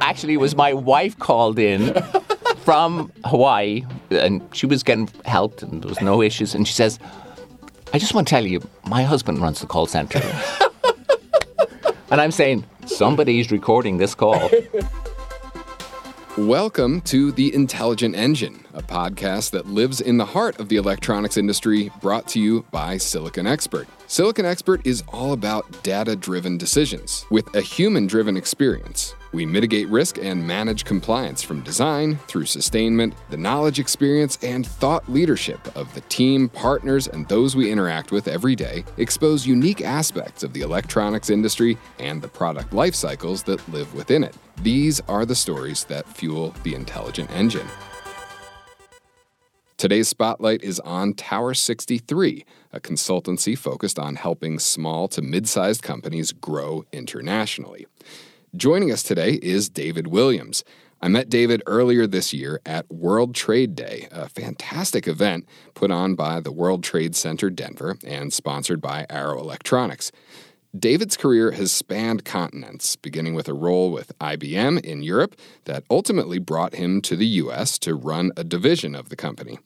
actually, it was my wife called in from Hawaii, and she was getting helped, and there was no issues. And she says, "I just want to tell you, my husband runs the call center." and I'm saying, somebody's recording this call. Welcome to The Intelligent Engine, a podcast that lives in the heart of the electronics industry, brought to you by Silicon Expert. Silicon Expert is all about data driven decisions with a human driven experience. We mitigate risk and manage compliance from design through sustainment, the knowledge experience, and thought leadership of the team, partners, and those we interact with every day expose unique aspects of the electronics industry and the product life cycles that live within it. These are the stories that fuel the intelligent engine. Today's spotlight is on Tower 63, a consultancy focused on helping small to mid sized companies grow internationally. Joining us today is David Williams. I met David earlier this year at World Trade Day, a fantastic event put on by the World Trade Center Denver and sponsored by Arrow Electronics. David's career has spanned continents, beginning with a role with IBM in Europe that ultimately brought him to the US to run a division of the company.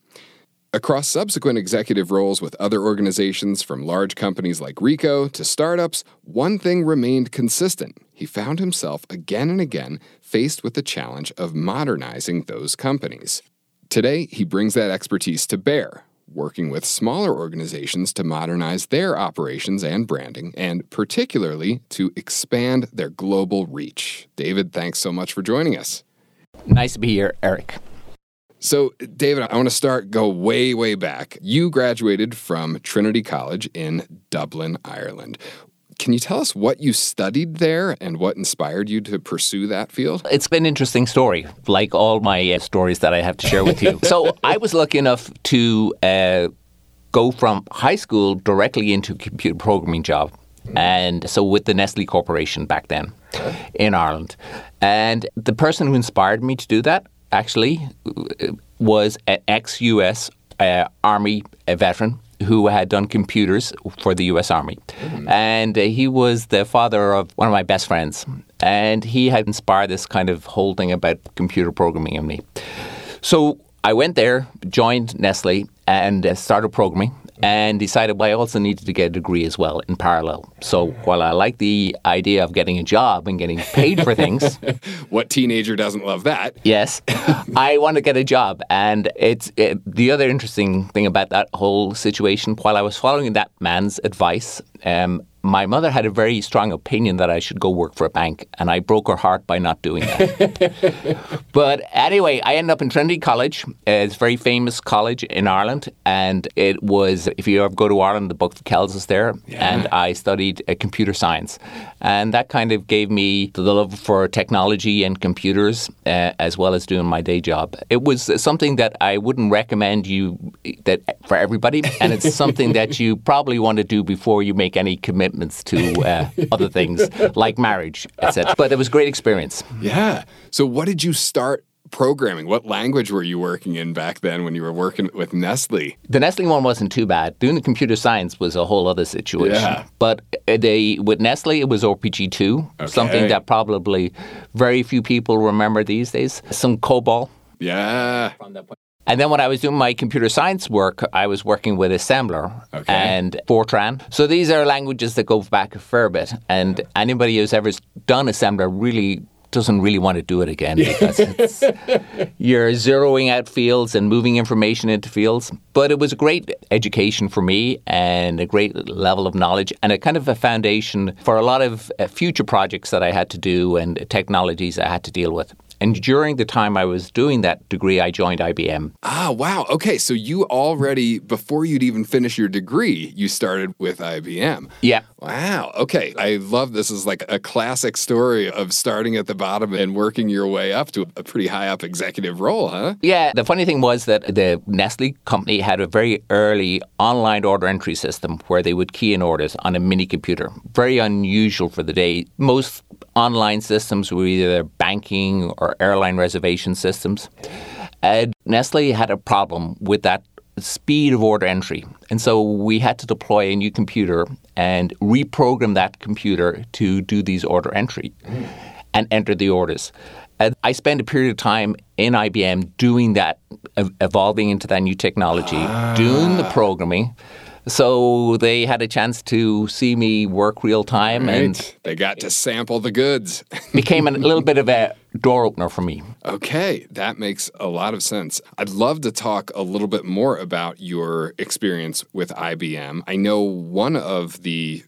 Across subsequent executive roles with other organizations, from large companies like Ricoh to startups, one thing remained consistent. He found himself again and again faced with the challenge of modernizing those companies. Today, he brings that expertise to bear, working with smaller organizations to modernize their operations and branding, and particularly to expand their global reach. David, thanks so much for joining us. Nice to be here, Eric. So, David, I want to start go way, way back. You graduated from Trinity College in Dublin, Ireland. Can you tell us what you studied there and what inspired you to pursue that field? It's been an interesting story, like all my uh, stories that I have to share with you. so, I was lucky enough to uh, go from high school directly into a computer programming job. And so, with the Nestle Corporation back then in Ireland. And the person who inspired me to do that actually was an ex-US uh, Army veteran who had done computers for the U.S. Army. Mm. And uh, he was the father of one of my best friends. And he had inspired this kind of whole thing about computer programming in me. So I went there, joined Nestle, and uh, started programming and decided well, I also needed to get a degree as well in parallel. So while I like the idea of getting a job and getting paid for things, what teenager doesn't love that? Yes, I want to get a job, and it's it, the other interesting thing about that whole situation. While I was following that man's advice, um, my mother had a very strong opinion that I should go work for a bank, and I broke her heart by not doing that. but anyway, I ended up in Trinity College. It's a very famous college in Ireland, and it was, if you ever go to Ireland, the Book of Kells is there, yeah. and I studied uh, computer science. And that kind of gave me the love for technology and computers, uh, as well as doing my day job. It was something that I wouldn't recommend you that for everybody, and it's something that you probably want to do before you make any commitments to uh, other things like marriage, etc. But it was a great experience. Yeah. So, what did you start programming? What language were you working in back then when you were working with Nestle? The Nestle one wasn't too bad. Doing the computer science was a whole other situation. Yeah. But uh, they with Nestle it was RPG2, okay. something that probably very few people remember these days. Some COBOL. Yeah. And then when I was doing my computer science work, I was working with assembler okay. and Fortran. So these are languages that go back a fair bit. And anybody who's ever done assembler really doesn't really want to do it again because you're zeroing out fields and moving information into fields. But it was a great education for me and a great level of knowledge and a kind of a foundation for a lot of uh, future projects that I had to do and technologies I had to deal with. And during the time I was doing that degree, I joined IBM. Ah, wow. Okay. So you already, before you'd even finish your degree, you started with IBM. Yeah. Wow. Okay. I love this is like a classic story of starting at the bottom and working your way up to a pretty high up executive role, huh? Yeah. The funny thing was that the Nestle company had a very early online order entry system where they would key in orders on a mini computer. Very unusual for the day. Most online systems were either banking or airline reservation systems. And Nestle had a problem with that speed of order entry. And so we had to deploy a new computer and reprogram that computer to do these order entry. And enter the orders. And I spent a period of time in IBM doing that, evolving into that new technology, ah. doing the programming. So they had a chance to see me work real time, right. and they got to sample the goods. became a little bit of a door opener for me. Okay, that makes a lot of sense. I'd love to talk a little bit more about your experience with IBM. I know one of the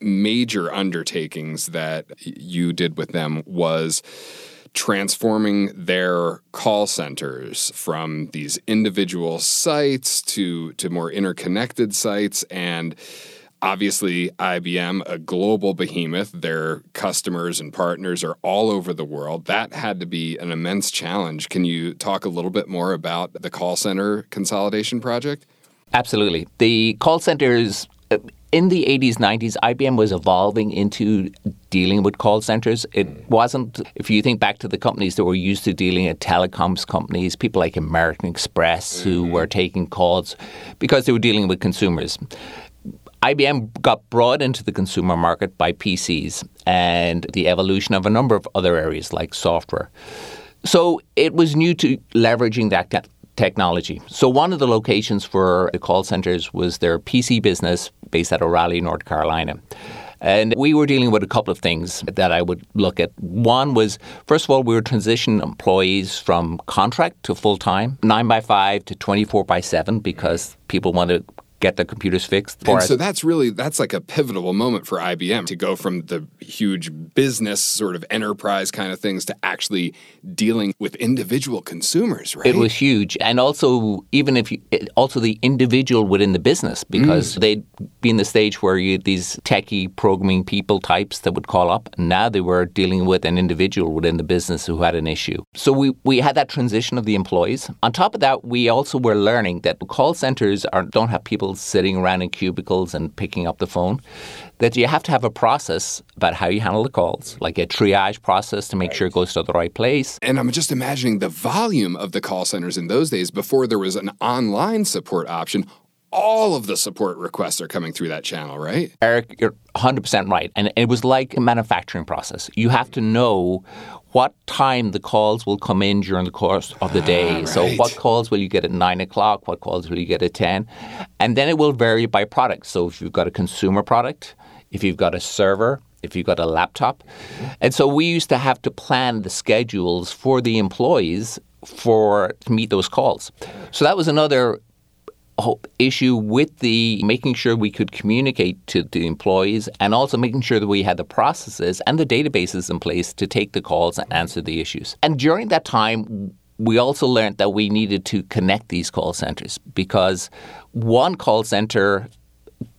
major undertakings that you did with them was transforming their call centers from these individual sites to to more interconnected sites. And obviously IBM a global behemoth their customers and partners are all over the world. That had to be an immense challenge. Can you talk a little bit more about the call center consolidation project? Absolutely. The call centers in the 80s, 90s, IBM was evolving into dealing with call centers. It wasn't, if you think back to the companies that were used to dealing at telecoms companies, people like American Express who mm-hmm. were taking calls because they were dealing with consumers. IBM got brought into the consumer market by PCs and the evolution of a number of other areas like software. So it was new to leveraging that technology. So one of the locations for the call centers was their PC business based out of Raleigh, North Carolina. And we were dealing with a couple of things that I would look at. One was, first of all, we were transitioning employees from contract to full time, 9 by 5 to 24 by 7, because people wanted get the computers fixed. and so that's really that's like a pivotal moment for IBM to go from the huge business sort of enterprise kind of things to actually dealing with individual consumers. Right? It was huge, and also even if you, also the individual within the business because mm. they'd be in the stage where you had these techie programming people types that would call up. And now they were dealing with an individual within the business who had an issue. So we we had that transition of the employees. On top of that, we also were learning that call centers are don't have people sitting around in cubicles and picking up the phone, that you have to have a process about how you handle the calls, like a triage process to make right. sure it goes to the right place. And I'm just imagining the volume of the call centers in those days before there was an online support option all of the support requests are coming through that channel, right? Eric, you're 100% right. And it was like a manufacturing process. You have to know what time the calls will come in during the course of the day. Ah, right. So, what calls will you get at 9 o'clock? What calls will you get at 10? And then it will vary by product. So, if you've got a consumer product, if you've got a server, if you've got a laptop. And so we used to have to plan the schedules for the employees for to meet those calls. So that was another issue with the making sure we could communicate to the employees and also making sure that we had the processes and the databases in place to take the calls and answer the issues. And during that time, we also learned that we needed to connect these call centers because one call center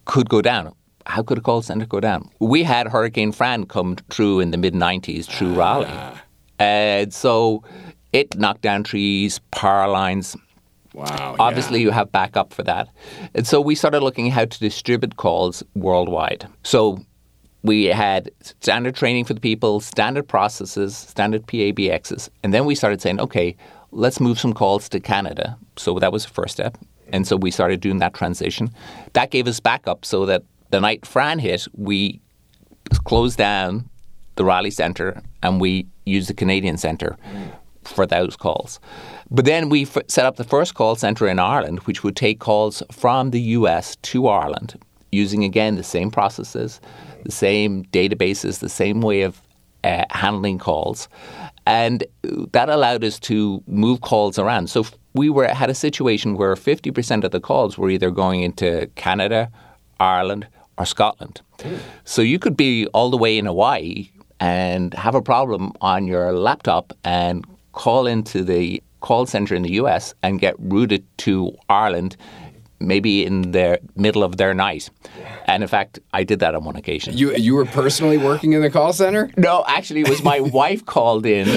could go down. How could a call center go down? We had Hurricane Fran come through in the mid 90s through Raleigh. Ah. And so it knocked down trees, power lines, Wow. Obviously, yeah. you have backup for that. And so we started looking at how to distribute calls worldwide. So we had standard training for the people, standard processes, standard PABXs. And then we started saying, okay, let's move some calls to Canada. So that was the first step. And so we started doing that transition. That gave us backup so that the night Fran hit, we closed down the Raleigh Centre and we used the Canadian Centre mm. For those calls. But then we f- set up the first call centre in Ireland, which would take calls from the US to Ireland using, again, the same processes, the same databases, the same way of uh, handling calls. And that allowed us to move calls around. So we were had a situation where 50% of the calls were either going into Canada, Ireland, or Scotland. So you could be all the way in Hawaii and have a problem on your laptop and call into the call center in the US and get routed to Ireland maybe in the middle of their night. And in fact, I did that on one occasion. You you were personally working in the call center? No, actually it was my wife called in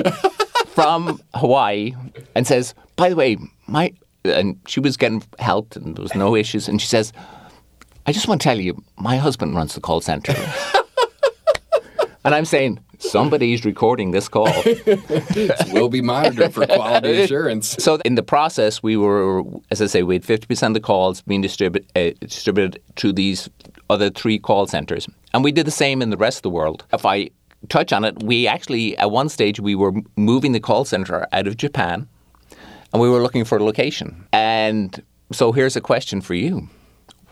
from Hawaii and says, "By the way, my and she was getting helped and there was no issues and she says, "I just want to tell you, my husband runs the call center." and I'm saying, somebody's recording this call. It will be monitored for quality assurance. So in the process, we were, as I say, we had 50% of the calls being distribute, uh, distributed to these other three call centers. And we did the same in the rest of the world. If I touch on it, we actually, at one stage, we were moving the call center out of Japan and we were looking for a location. And so here's a question for you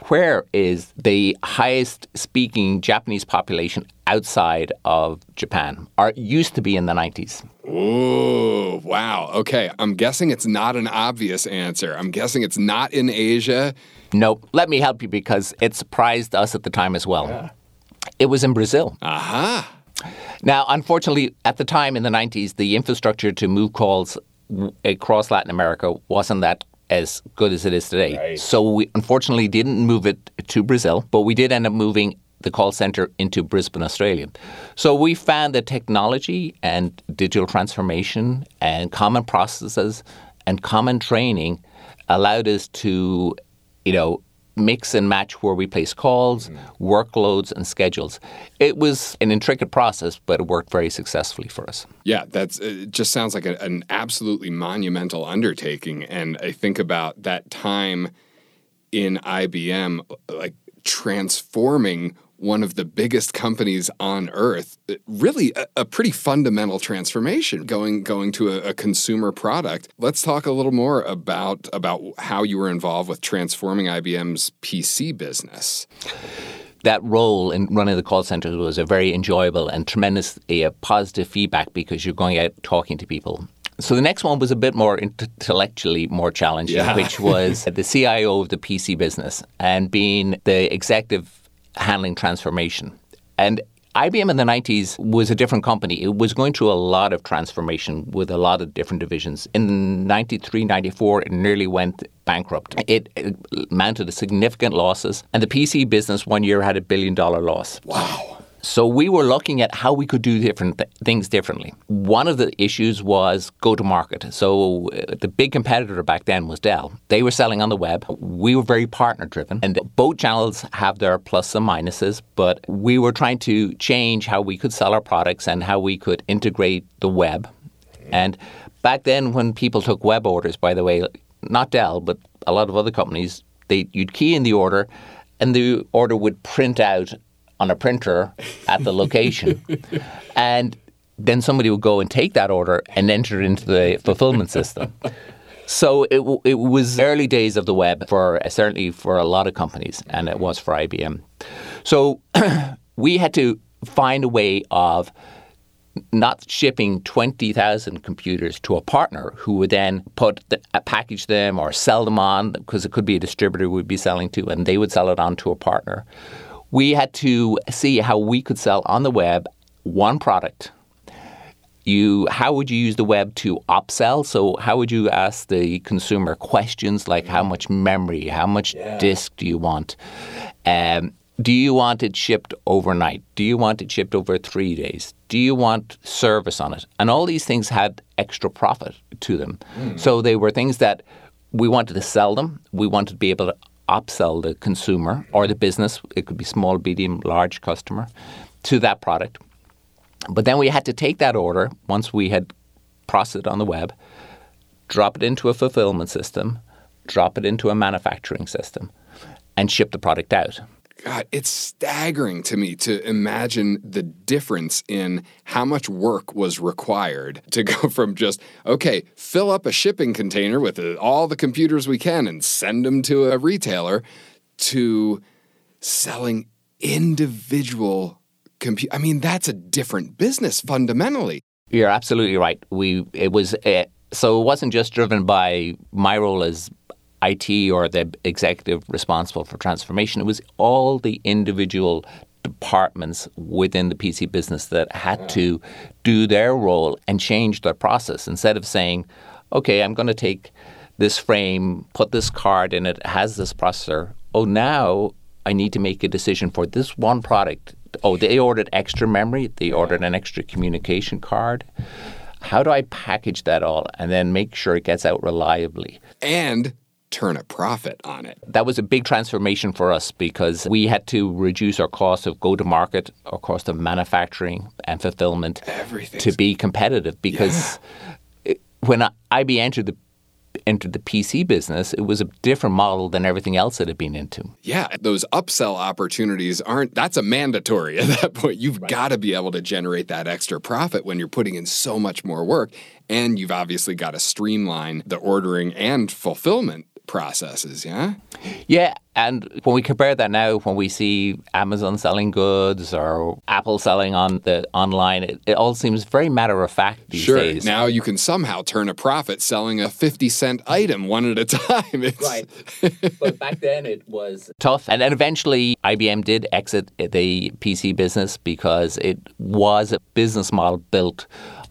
Where is the highest speaking Japanese population outside of Japan? Or it used to be in the 90s. Ooh, wow. Okay. I'm guessing it's not an obvious answer. I'm guessing it's not in Asia. Nope. Let me help you because it surprised us at the time as well. Yeah. It was in Brazil. Aha. Now, unfortunately, at the time in the 90s, the infrastructure to move calls across Latin America wasn't that as good as it is today. Right. So we unfortunately didn't move it to Brazil, but we did end up moving the call center into Brisbane, Australia. So we found that technology and digital transformation and common processes and common training allowed us to, you know, mix and match where we place calls, mm-hmm. workloads, and schedules. It was an intricate process, but it worked very successfully for us. Yeah, that's it just sounds like a, an absolutely monumental undertaking. And I think about that time in IBM, like transforming one of the biggest companies on earth. Really, a, a pretty fundamental transformation going going to a, a, consumer product. Let's talk a little more about about how you were involved with transforming IBM's PC business. That role in running the call center was a very enjoyable and tremendously a positive feedback because you're going out talking to people. So the next one was a bit more intellectually more challenging, yeah. which was the CIO of the PC business and being the executive handling transformation. And IBM in the 90s was a different company. It was going through a lot of transformation with a lot of different divisions. In 93, 94, it nearly went bankrupt. It, it mounted significant losses, and the PC business one year had a billion dollar loss. Wow. So we were looking at how we could do different th- things differently. One of the issues was go to market. So uh, the big competitor back then was Dell. They were selling on the web. We were very partner driven, and both channels have their plus and minuses. But we were trying to change how we could sell our products and how we could integrate the web. And back then, when people took web orders, by the way, not Dell, but a lot of other companies, they you'd key in the order, and the order would print out on a printer at the location. and then somebody would go and take that order and enter it into the fulfillment system. So it, it was early days of the web for certainly for a lot of companies, and it was for IBM. So we had to find a way of not shipping 20,000 computers to a partner who would then put the, uh, package them or sell them on because it could be a distributor we'd be selling to and they would sell it on to a partner we had to see how we could sell on the web one product. You, how would you use the web to upsell? So, how would you ask the consumer questions like how much memory, how much yeah. disk do you want? Um, do you want it shipped overnight? Do you want it shipped over three days? Do you want service on it? And all these things had extra profit to them. Mm. So they were things that we wanted to sell them. We wanted to be able to upsell the consumer or the business, it could be small, medium, large customer, to that product. But then we had to take that order once we had processed it on the web, drop it into a fulfillment system, drop it into a manufacturing system, and ship the product out. God, it's staggering to me to imagine the difference in how much work was required to go from just, okay, fill up a shipping container with all the computers we can and send them to a retailer to selling individual compute. I mean, that's a different business fundamentally. You're absolutely right. We it was uh, so it wasn't just driven by my role as IT or the executive responsible for transformation. It was all the individual departments within the PC business that had to do their role and change their process instead of saying, okay, I'm going to take this frame, put this card in it, has this processor. Oh, now I need to make a decision for this one product. Oh, they ordered extra memory, they ordered an extra communication card. How do I package that all and then make sure it gets out reliably? And turn a profit on it. That was a big transformation for us because we had to reduce our cost of go to market, our cost of manufacturing and fulfillment Everything to be competitive because yeah. when IB entered the entered the PC business, it was a different model than everything else it had been into. Yeah, those upsell opportunities aren't, that's a mandatory at that point. You've right. got to be able to generate that extra profit when you're putting in so much more work. And you've obviously got to streamline the ordering and fulfillment processes, yeah? Yeah, and when we compare that now, when we see Amazon selling goods or Apple selling on the online, it, it all seems very matter of fact these sure. days. Now you can somehow turn a profit selling a 50 cent item one at a time. It's... Right. but back then it was tough. And then eventually IBM did exit the PC business because it was a business model built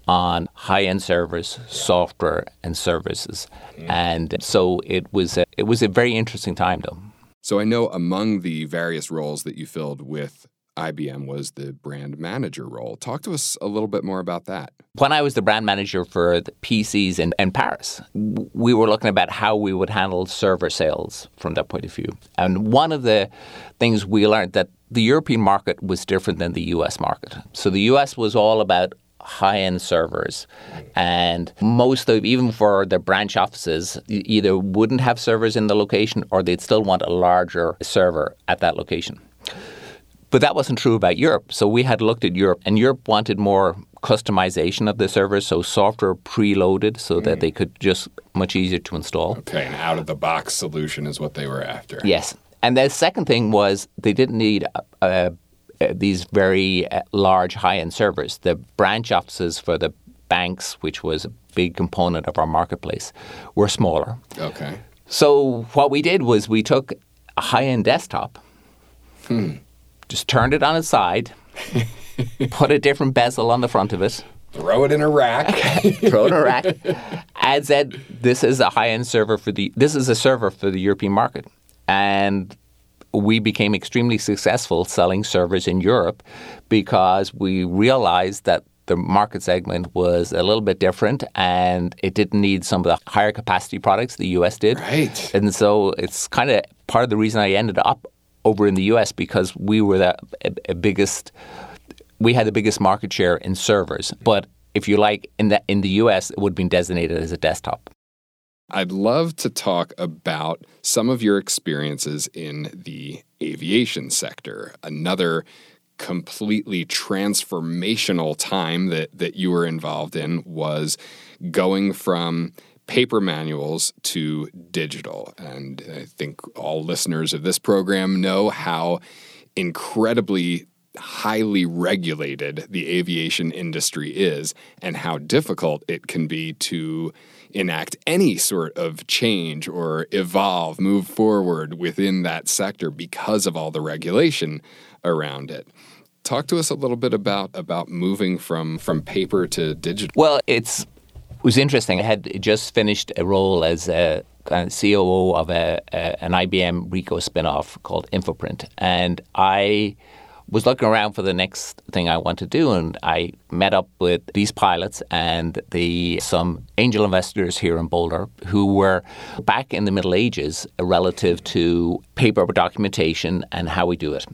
on high-end servers, software, and services. Mm. And so it was a, it was a very interesting time, though. So I know among the various roles that you filled with IBM was the brand manager role. Talk to us a little bit more about that. When I was the brand manager for the PCs in, in Paris, we were looking about how we would handle server sales from that point of view. And one of the things we learned that the European market was different than the US market. So the US was all about high end servers. And most of, even for the branch offices, either wouldn't have servers in the location or they'd still want a larger server at that location. But that wasn't true about Europe. So we had looked at Europe, and Europe wanted more customization of the servers, so software preloaded so that mm. they could just much easier to install. Okay, an out of the box solution is what they were after. Yes. And the second thing was they didn't need a, a uh, these very uh, large high-end servers. The branch offices for the banks, which was a big component of our marketplace, were smaller. Okay. So what we did was we took a high-end desktop, hmm. just turned it on its side, put a different bezel on the front of it. Throw it in a rack. throw it in a rack. And said, "This is a high-end server for the. This is a server for the European market." And we became extremely successful selling servers in Europe because we realized that the market segment was a little bit different and it didn't need some of the higher capacity products the US did. Right. And so it's kind of part of the reason I ended up over in the US because we were the a, a biggest we had the biggest market share in servers. But if you like in the in the US it would have been designated as a desktop. I'd love to talk about some of your experiences in the aviation sector, another completely transformational time that, that you were involved in was going from paper manuals to digital. And I think all listeners of this program know how incredibly highly regulated the aviation industry is and how difficult it can be to enact any sort of change or evolve, move forward within that sector because of all the regulation around it. Talk to us a little bit about about moving from from paper to digital. Well, it's it was interesting. I had just finished a role as a COO of a, a, an IBM Ricoh spinoff called Infoprint, and I was looking around for the next thing I want to do, and I met up with these pilots and the some angel investors here in Boulder who were back in the Middle Ages relative to paper documentation and how we do it.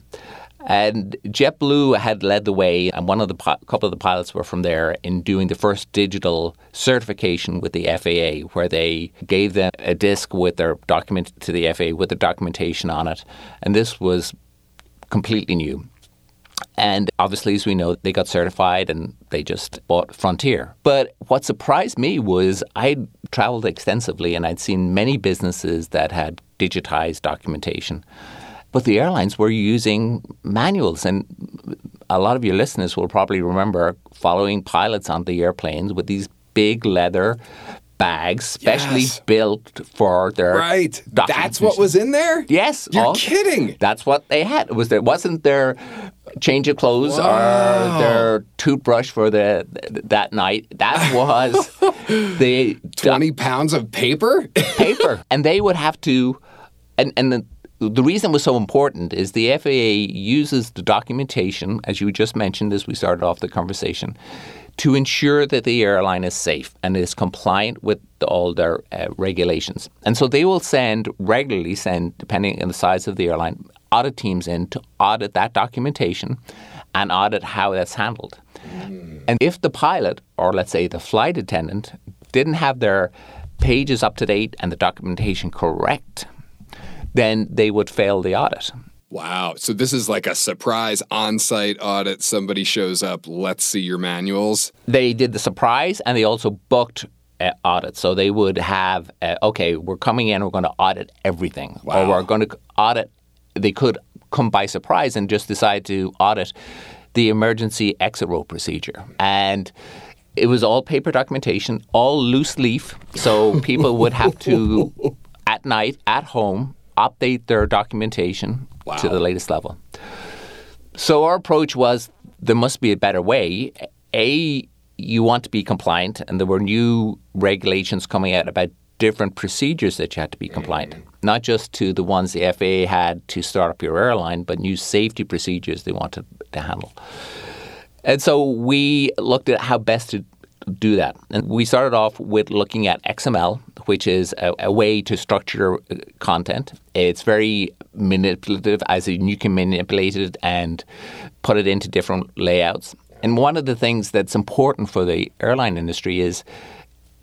And JetBlue had led the way, and one of the a couple of the pilots were from there in doing the first digital certification with the FAA, where they gave them a disc with their document to the FAA with the documentation on it, and this was completely new. And obviously, as we know, they got certified and they just bought Frontier. But what surprised me was I'd traveled extensively and I'd seen many businesses that had digitized documentation. But the airlines were using manuals. And a lot of your listeners will probably remember following pilots on the airplanes with these big leather bags specially yes. built for their right. That's what was in there. Yes, you're all, kidding. That's what they had. It was there wasn't their change of clothes wow. or their toothbrush for the that night. That was the twenty pounds of paper. paper, and they would have to, and and the, the reason it was so important is the FAA uses the documentation, as you just mentioned as we started off the conversation, to ensure that the airline is safe and is compliant with all their uh, regulations. And so they will send, regularly send, depending on the size of the airline, audit teams in to audit that documentation and audit how that's handled. Mm. And if the pilot, or let's say the flight attendant, didn't have their pages up to date and the documentation correct, then they would fail the audit. Wow. So this is like a surprise on site audit. Somebody shows up, let's see your manuals. They did the surprise and they also booked uh, audit. So they would have, uh, okay, we're coming in, we're going to audit everything. Wow. Or we're going to audit, they could come by surprise and just decide to audit the emergency exit row procedure. And it was all paper documentation, all loose leaf. So people would have to, at night, at home, update their documentation wow. to the latest level. So our approach was there must be a better way. A, you want to be compliant, and there were new regulations coming out about different procedures that you had to be compliant, mm. not just to the ones the FAA had to start up your airline, but new safety procedures they wanted to handle. And so we looked at how best to do that. And we started off with looking at XML, which is a, a way to structure uh, content. It's very manipulative, as in you can manipulate it and put it into different layouts. And one of the things that's important for the airline industry is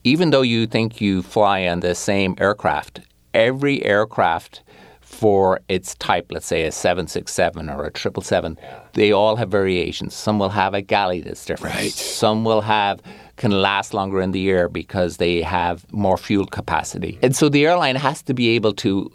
even though you think you fly on the same aircraft, every aircraft for its type, let's say a 767 or a 777, they all have variations. Some will have a galley that's different. Right. Some will have can last longer in the air because they have more fuel capacity. And so the airline has to be able to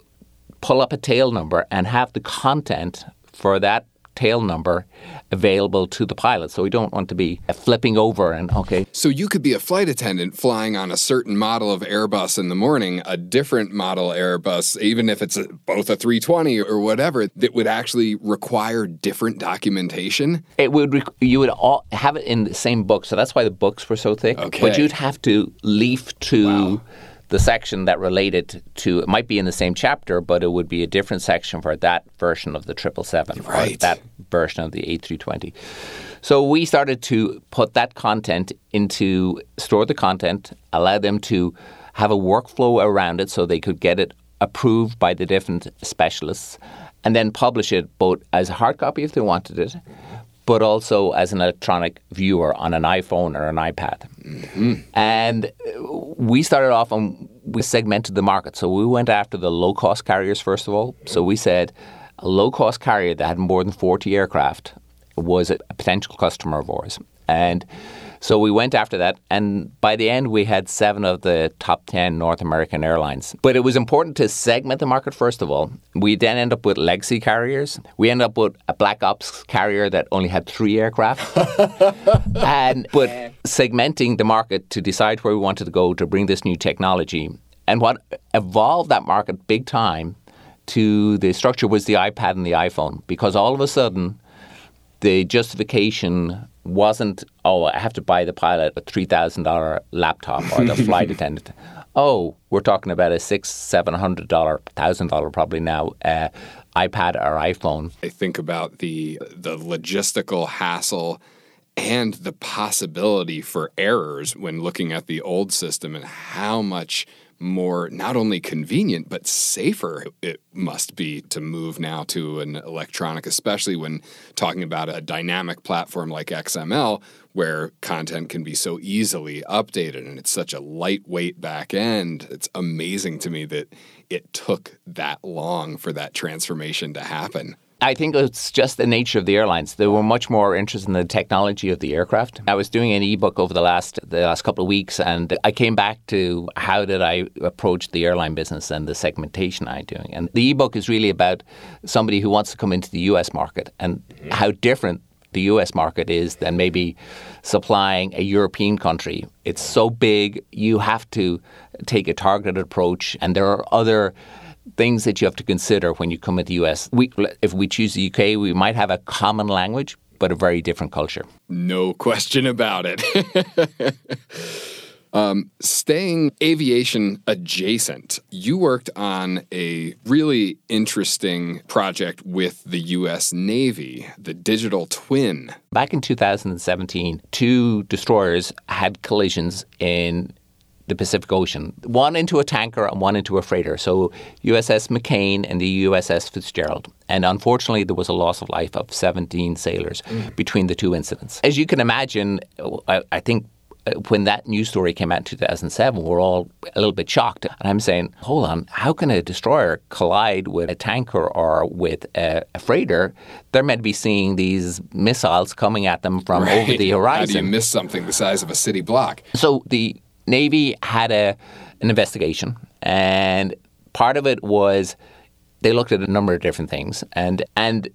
pull up a tail number and have the content for that tail number available to the pilot. So we don't want to be flipping over and okay. So you could be a flight attendant flying on a certain model of Airbus in the morning, a different model Airbus, even if it's a, both a 320 or whatever, that would actually require different documentation. It would rec- you would all have it in the same book. So that's why the books were so thick. Okay. But you'd have to leaf to Wow. The section that related to it might be in the same chapter, but it would be a different section for that version of the triple seven or that version of the A320. So we started to put that content into store the content, allow them to have a workflow around it so they could get it approved by the different specialists and then publish it both as a hard copy if they wanted it, but also as an electronic viewer on an iPhone or an iPad. Mm-hmm. And we started off and we segmented the market. So we went after the low cost carriers first of all. So we said a low cost carrier that had more than 40 aircraft was a potential customer of ours. And so we went after that, and by the end, we had seven of the top 10 North American airlines. But it was important to segment the market first of all. We then end up with legacy carriers. We end up with a black ops carrier that only had three aircraft. and But segmenting the market to decide where we wanted to go to bring this new technology. And what evolved that market big time to the structure was the iPad and the iPhone, because all of a sudden, the justification wasn't, oh, I have to buy the pilot a three thousand dollar laptop or the flight attendant. Oh, we're talking about a six, seven hundred dollar, thousand dollar probably now uh, iPad or iPhone. I think about the the logistical hassle and the possibility for errors when looking at the old system and how much more not only convenient but safer it must be to move now to an electronic especially when talking about a dynamic platform like XML where content can be so easily updated and it's such a lightweight back end. It's amazing to me that it took that long for that transformation to happen I think it's just the nature of the airlines. They were much more interested in the technology of the aircraft. I was doing an ebook over the last the last couple of weeks, and I came back to how did I approach the airline business and the segmentation I'm doing. And the ebook is really about somebody who wants to come into the U.S. market and mm-hmm. how different the U.S. market is than maybe supplying a European country. It's so big, you have to take a targeted approach, and there are other things that you have to consider when you come into the US. We, if we choose the UK, we might have a common language, but a very different culture. No question about it. um, staying aviation adjacent, you worked on a really interesting project with the U.S. Navy, the digital twin. Back in 2017, two destroyers had collisions in the Pacific Ocean, one into a tanker and one into a freighter. So USS McCain and the USS Fitzgerald. And unfortunately, there was a loss of life of 17 sailors between the two incidents. As you can imagine, I, I think uh, when that news story came out in 2007, we we're all a little bit shocked. And I'm saying, hold on, how can a destroyer collide with a tanker or with a, a freighter? They're meant to be seeing these missiles coming at them from right. over the horizon. How do you miss something the size of a city block? So the Navy had a an investigation, and part of it was they looked at a number of different things, and and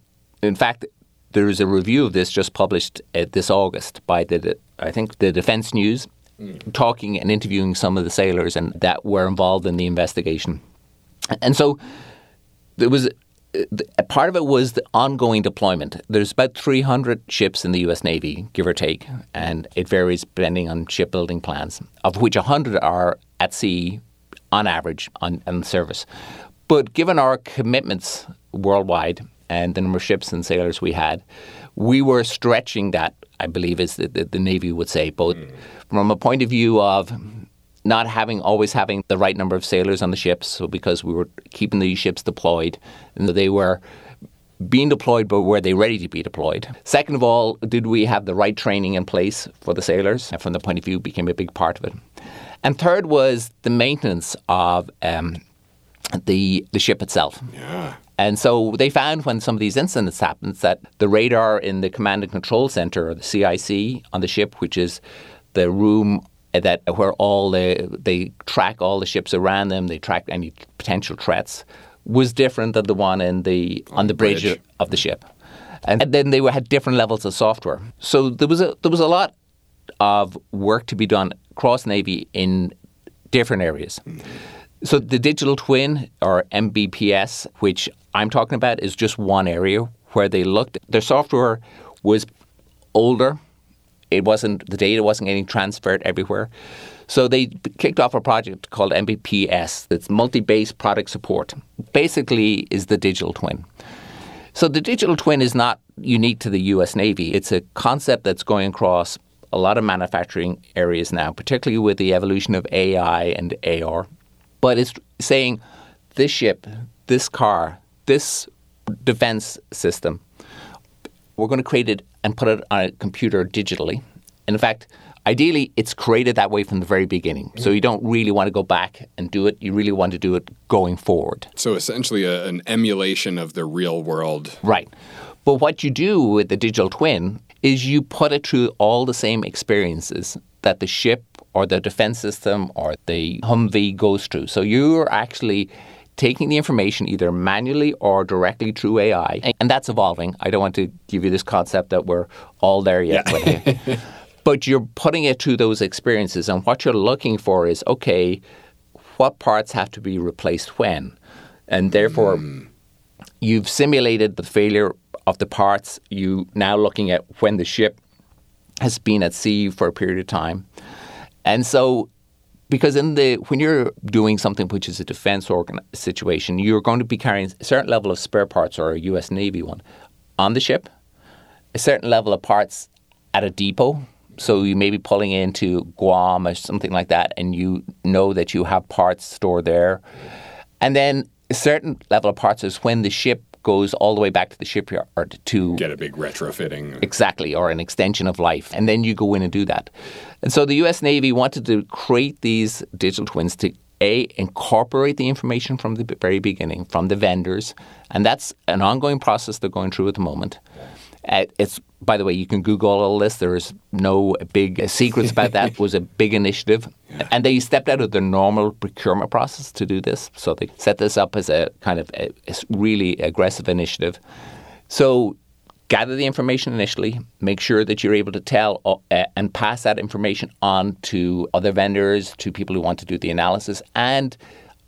in fact, there is a review of this just published uh, this August by the I think the Defense News, mm. talking and interviewing some of the sailors and that were involved in the investigation, and so there was. A part of it was the ongoing deployment. There's about 300 ships in the U.S. Navy, give or take, and it varies depending on shipbuilding plans, of which 100 are at sea on average on, on service. But given our commitments worldwide and the number of ships and sailors we had, we were stretching that, I believe, as the, the, the Navy would say, both mm. from a point of view of not having always having the right number of sailors on the ships, so because we were keeping these ships deployed, and they were being deployed, but were they ready to be deployed? Second of all, did we have the right training in place for the sailors? And from the point of view, became a big part of it. And third was the maintenance of um, the the ship itself. Yeah. And so they found when some of these incidents happened that the radar in the command and control center, or the CIC, on the ship, which is the room that where all the they track all the ships around them, they track any potential threats, was different than the one in the on, on the bridge, bridge, of the ship. And then they had different levels of software. So there was a there was a lot of work to be done across Navy in different areas. Mm-hmm. So the digital twin or MBPS, which I'm talking about, is just one area where they looked. Their software was older. It wasn't the data wasn't getting transferred everywhere. So they kicked off a project called MBPS. That's model-based product support. Basically, is the digital twin. So the digital twin is not unique to the U.S. Navy. It's a concept that's going across a lot of manufacturing areas now, particularly with the evolution of AI and AR. But it's saying this ship, this car, this defense system, we're going to create it and put it on a computer digitally. And in fact, ideally, it's created that way from the very beginning. So mm. you don't really want to go back and do it. You really want to do it going forward. So essentially, a, an emulation of the real world. Right. But what you do with the digital twin is you put it through all the same experiences that the ship or the defense system or the Humvee goes through. So you're actually taking the information either manually or directly through AI, and that's evolving. I don't want to give you this concept that we're all there yet. Yeah. But, but you're putting it through those experiences, and what you're looking for is okay, what parts have to be replaced when? And therefore, mm. you've simulated the failure of the parts. You now looking at when the ship has been at sea for a period of time. And so, because in the when you're doing something which is a defense organ situation, you're going to be carrying a certain level of spare parts or a U.S. Navy one on the ship, a certain level of parts at a depot. So you may be pulling into Guam or something like that, and you know that you have parts stored there. And then a certain level of parts is when the ship goes all the way back to the shipyard to get a big retrofitting. Exactly, or an extension of life. And then you go in and do that. And so the US Navy wanted to create these digital twins to a incorporate the information from the very beginning from the vendors, and that's an ongoing process they're going through at the moment. Uh, it's by the way, you can Google all this. There's no big secrets about that. It was a big initiative, yeah. and they stepped out of their normal procurement process to do this. So they set this up as a kind of a, a really aggressive initiative. So gather the information initially, make sure that you're able to tell uh, and pass that information on to other vendors, to people who want to do the analysis, and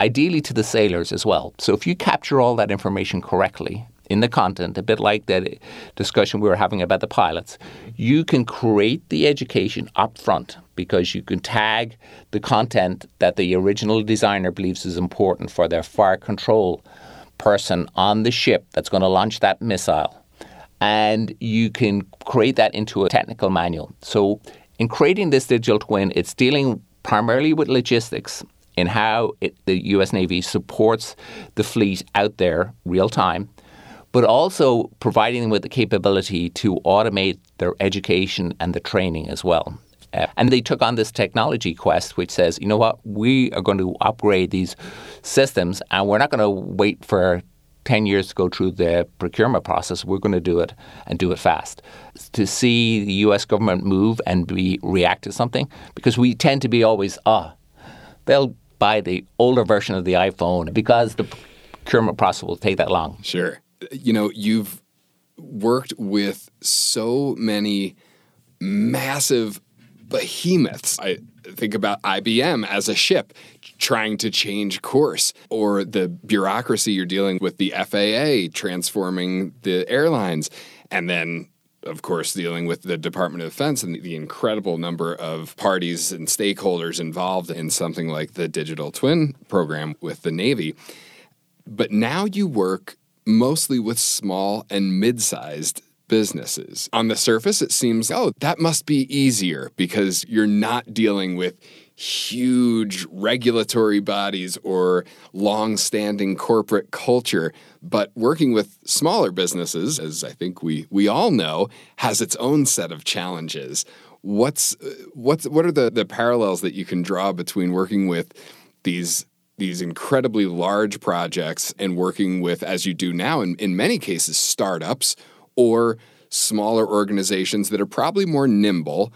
ideally to the sailors as well. So if you capture all that information correctly in the content, a bit like that discussion we were having about the pilots, you can create the education up front because you can tag the content that the original designer believes is important for their fire control person on the ship that's going to launch that missile. And you can create that into a technical manual. So, in creating this digital twin, it's dealing primarily with logistics in how it, the US Navy supports the fleet out there real time but also providing them with the capability to automate their education and the training as well. Uh, and they took on this technology quest, which says, you know what, we are going to upgrade these systems and we're not going to wait for 10 years to go through the procurement process. We're going to do it and do it fast. To see the US government move and be react to something, because we tend to be always, ah, they'll buy the older version of the iPhone because the procurement process will take that long. Sure. You know, you've worked with so many massive behemoths. I think about IBM as a ship trying to change course, or the bureaucracy you're dealing with the FAA transforming the airlines, and then of course, dealing with the Department of Defense and the incredible number of parties and stakeholders involved in something like the digital twin program with the Navy. But now you work mostly with small and mid sized businesses. On the surface, it seems, oh, that must be easier because you're not dealing with huge regulatory bodies or long standing corporate culture. But working with smaller businesses, as I think we, we all know, has its own set of challenges. What's, uh, what's, what are the, the parallels that you can draw between working with these these incredibly large projects and working with, as you do now, in, in many cases, startups or smaller organizations that are probably more nimble,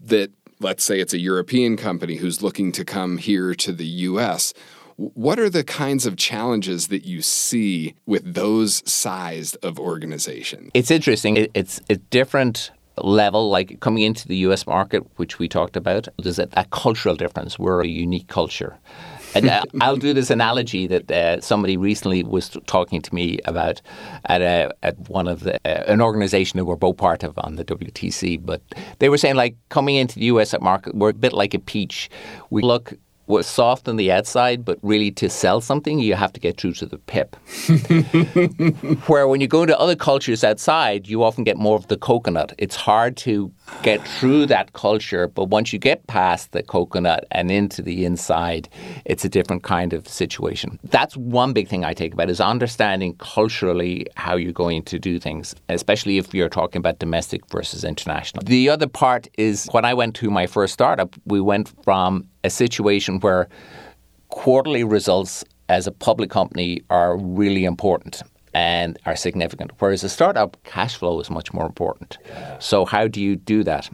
that let's say it's a European company who's looking to come here to the US. What are the kinds of challenges that you see with those sized of organizations? It's interesting. It's a different level, like coming into the US market, which we talked about, there's a, a cultural difference. We're a unique culture. And uh, I'll do this analogy that uh, somebody recently was talking to me about at, a, at one of the, uh, an organization that we're both part of on the WTC. But they were saying, like, coming into the US market, we're a bit like a peach. We look was soft on the outside, but really to sell something, you have to get through to the pip. Where when you go into other cultures outside, you often get more of the coconut. It's hard to get through that culture, but once you get past the coconut and into the inside, it's a different kind of situation. That's one big thing I take about is understanding culturally how you're going to do things, especially if you're talking about domestic versus international. The other part is when I went to my first startup, we went from a situation where quarterly results as a public company are really important and are significant, whereas a startup cash flow is much more important. So, how do you do that?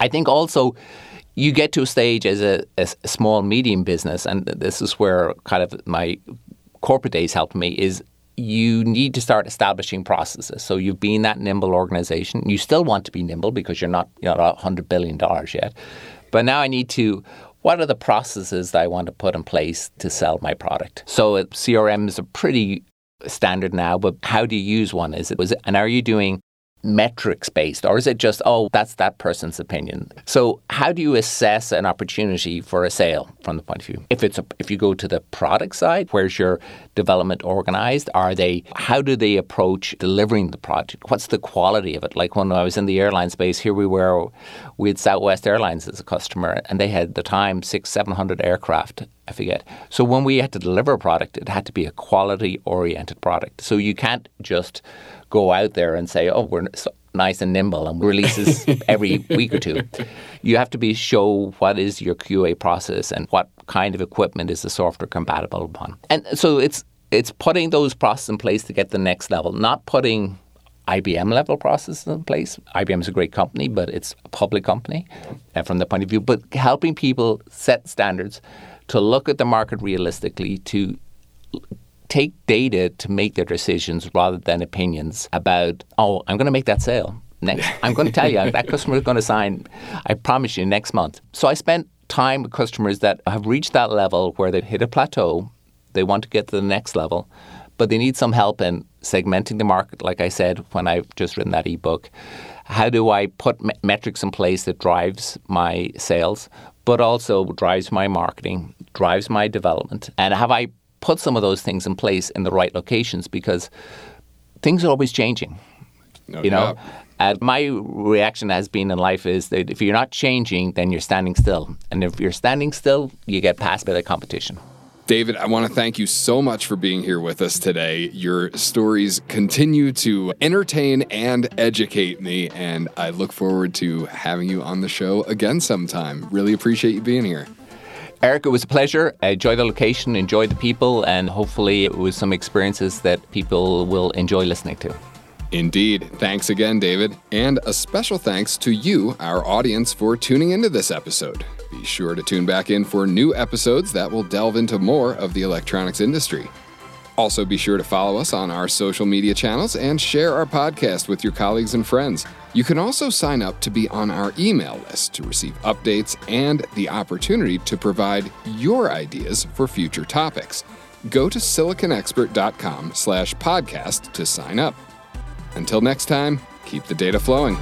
I think also you get to a stage as a, as a small medium business, and this is where kind of my corporate days helped me is you need to start establishing processes. So you've been that nimble organization. You still want to be nimble because you're not you know, $100 billion yet. But now I need to what are the processes that I want to put in place to sell my product? So uh, CRM is a pretty standard now, but how do you use one? Is it was it, and are you doing metrics based or is it just oh that's that person's opinion? So how do you assess an opportunity for a sale from the point of view? If it's a, if you go to the product side where's your development organized? Are they how do they approach delivering the project what's the quality of it? Like when I was in the airline space here we were we had Southwest Airlines as a customer and they had the time six seven hundred aircraft I forget. So when we had to deliver a product, it had to be a quality oriented product. So you can't just go out there and say, "Oh, we're so nice and nimble and releases every week or two." You have to be show what is your QA process and what kind of equipment is the software compatible upon. And so it's it's putting those processes in place to get the next level, not putting IBM level processes in place. IBM is a great company, but it's a public company uh, from the point of view, but helping people set standards to look at the market realistically, to take data to make their decisions rather than opinions about, oh, I'm going to make that sale. Next, I'm going to tell you that customer is going to sign, I promise you, next month. So I spent time with customers that have reached that level where they've hit a plateau, they want to get to the next level, but they need some help in segmenting the market, like I said when I've just written that ebook. How do I put me- metrics in place that drives my sales, but also drives my marketing, drives my development? And have I put some of those things in place in the right locations because things are always changing. No you know, and my reaction has been in life is that if you're not changing, then you're standing still, and if you're standing still, you get passed by the competition. David, I want to thank you so much for being here with us today. Your stories continue to entertain and educate me, and I look forward to having you on the show again sometime. Really appreciate you being here. Eric, it was a pleasure. Enjoy the location, enjoy the people, and hopefully it was some experiences that people will enjoy listening to. Indeed. Thanks again, David. And a special thanks to you, our audience, for tuning into this episode. Be sure to tune back in for new episodes that will delve into more of the electronics industry. Also, be sure to follow us on our social media channels and share our podcast with your colleagues and friends. You can also sign up to be on our email list to receive updates and the opportunity to provide your ideas for future topics. Go to siliconexpert.com slash podcast to sign up. Until next time, keep the data flowing.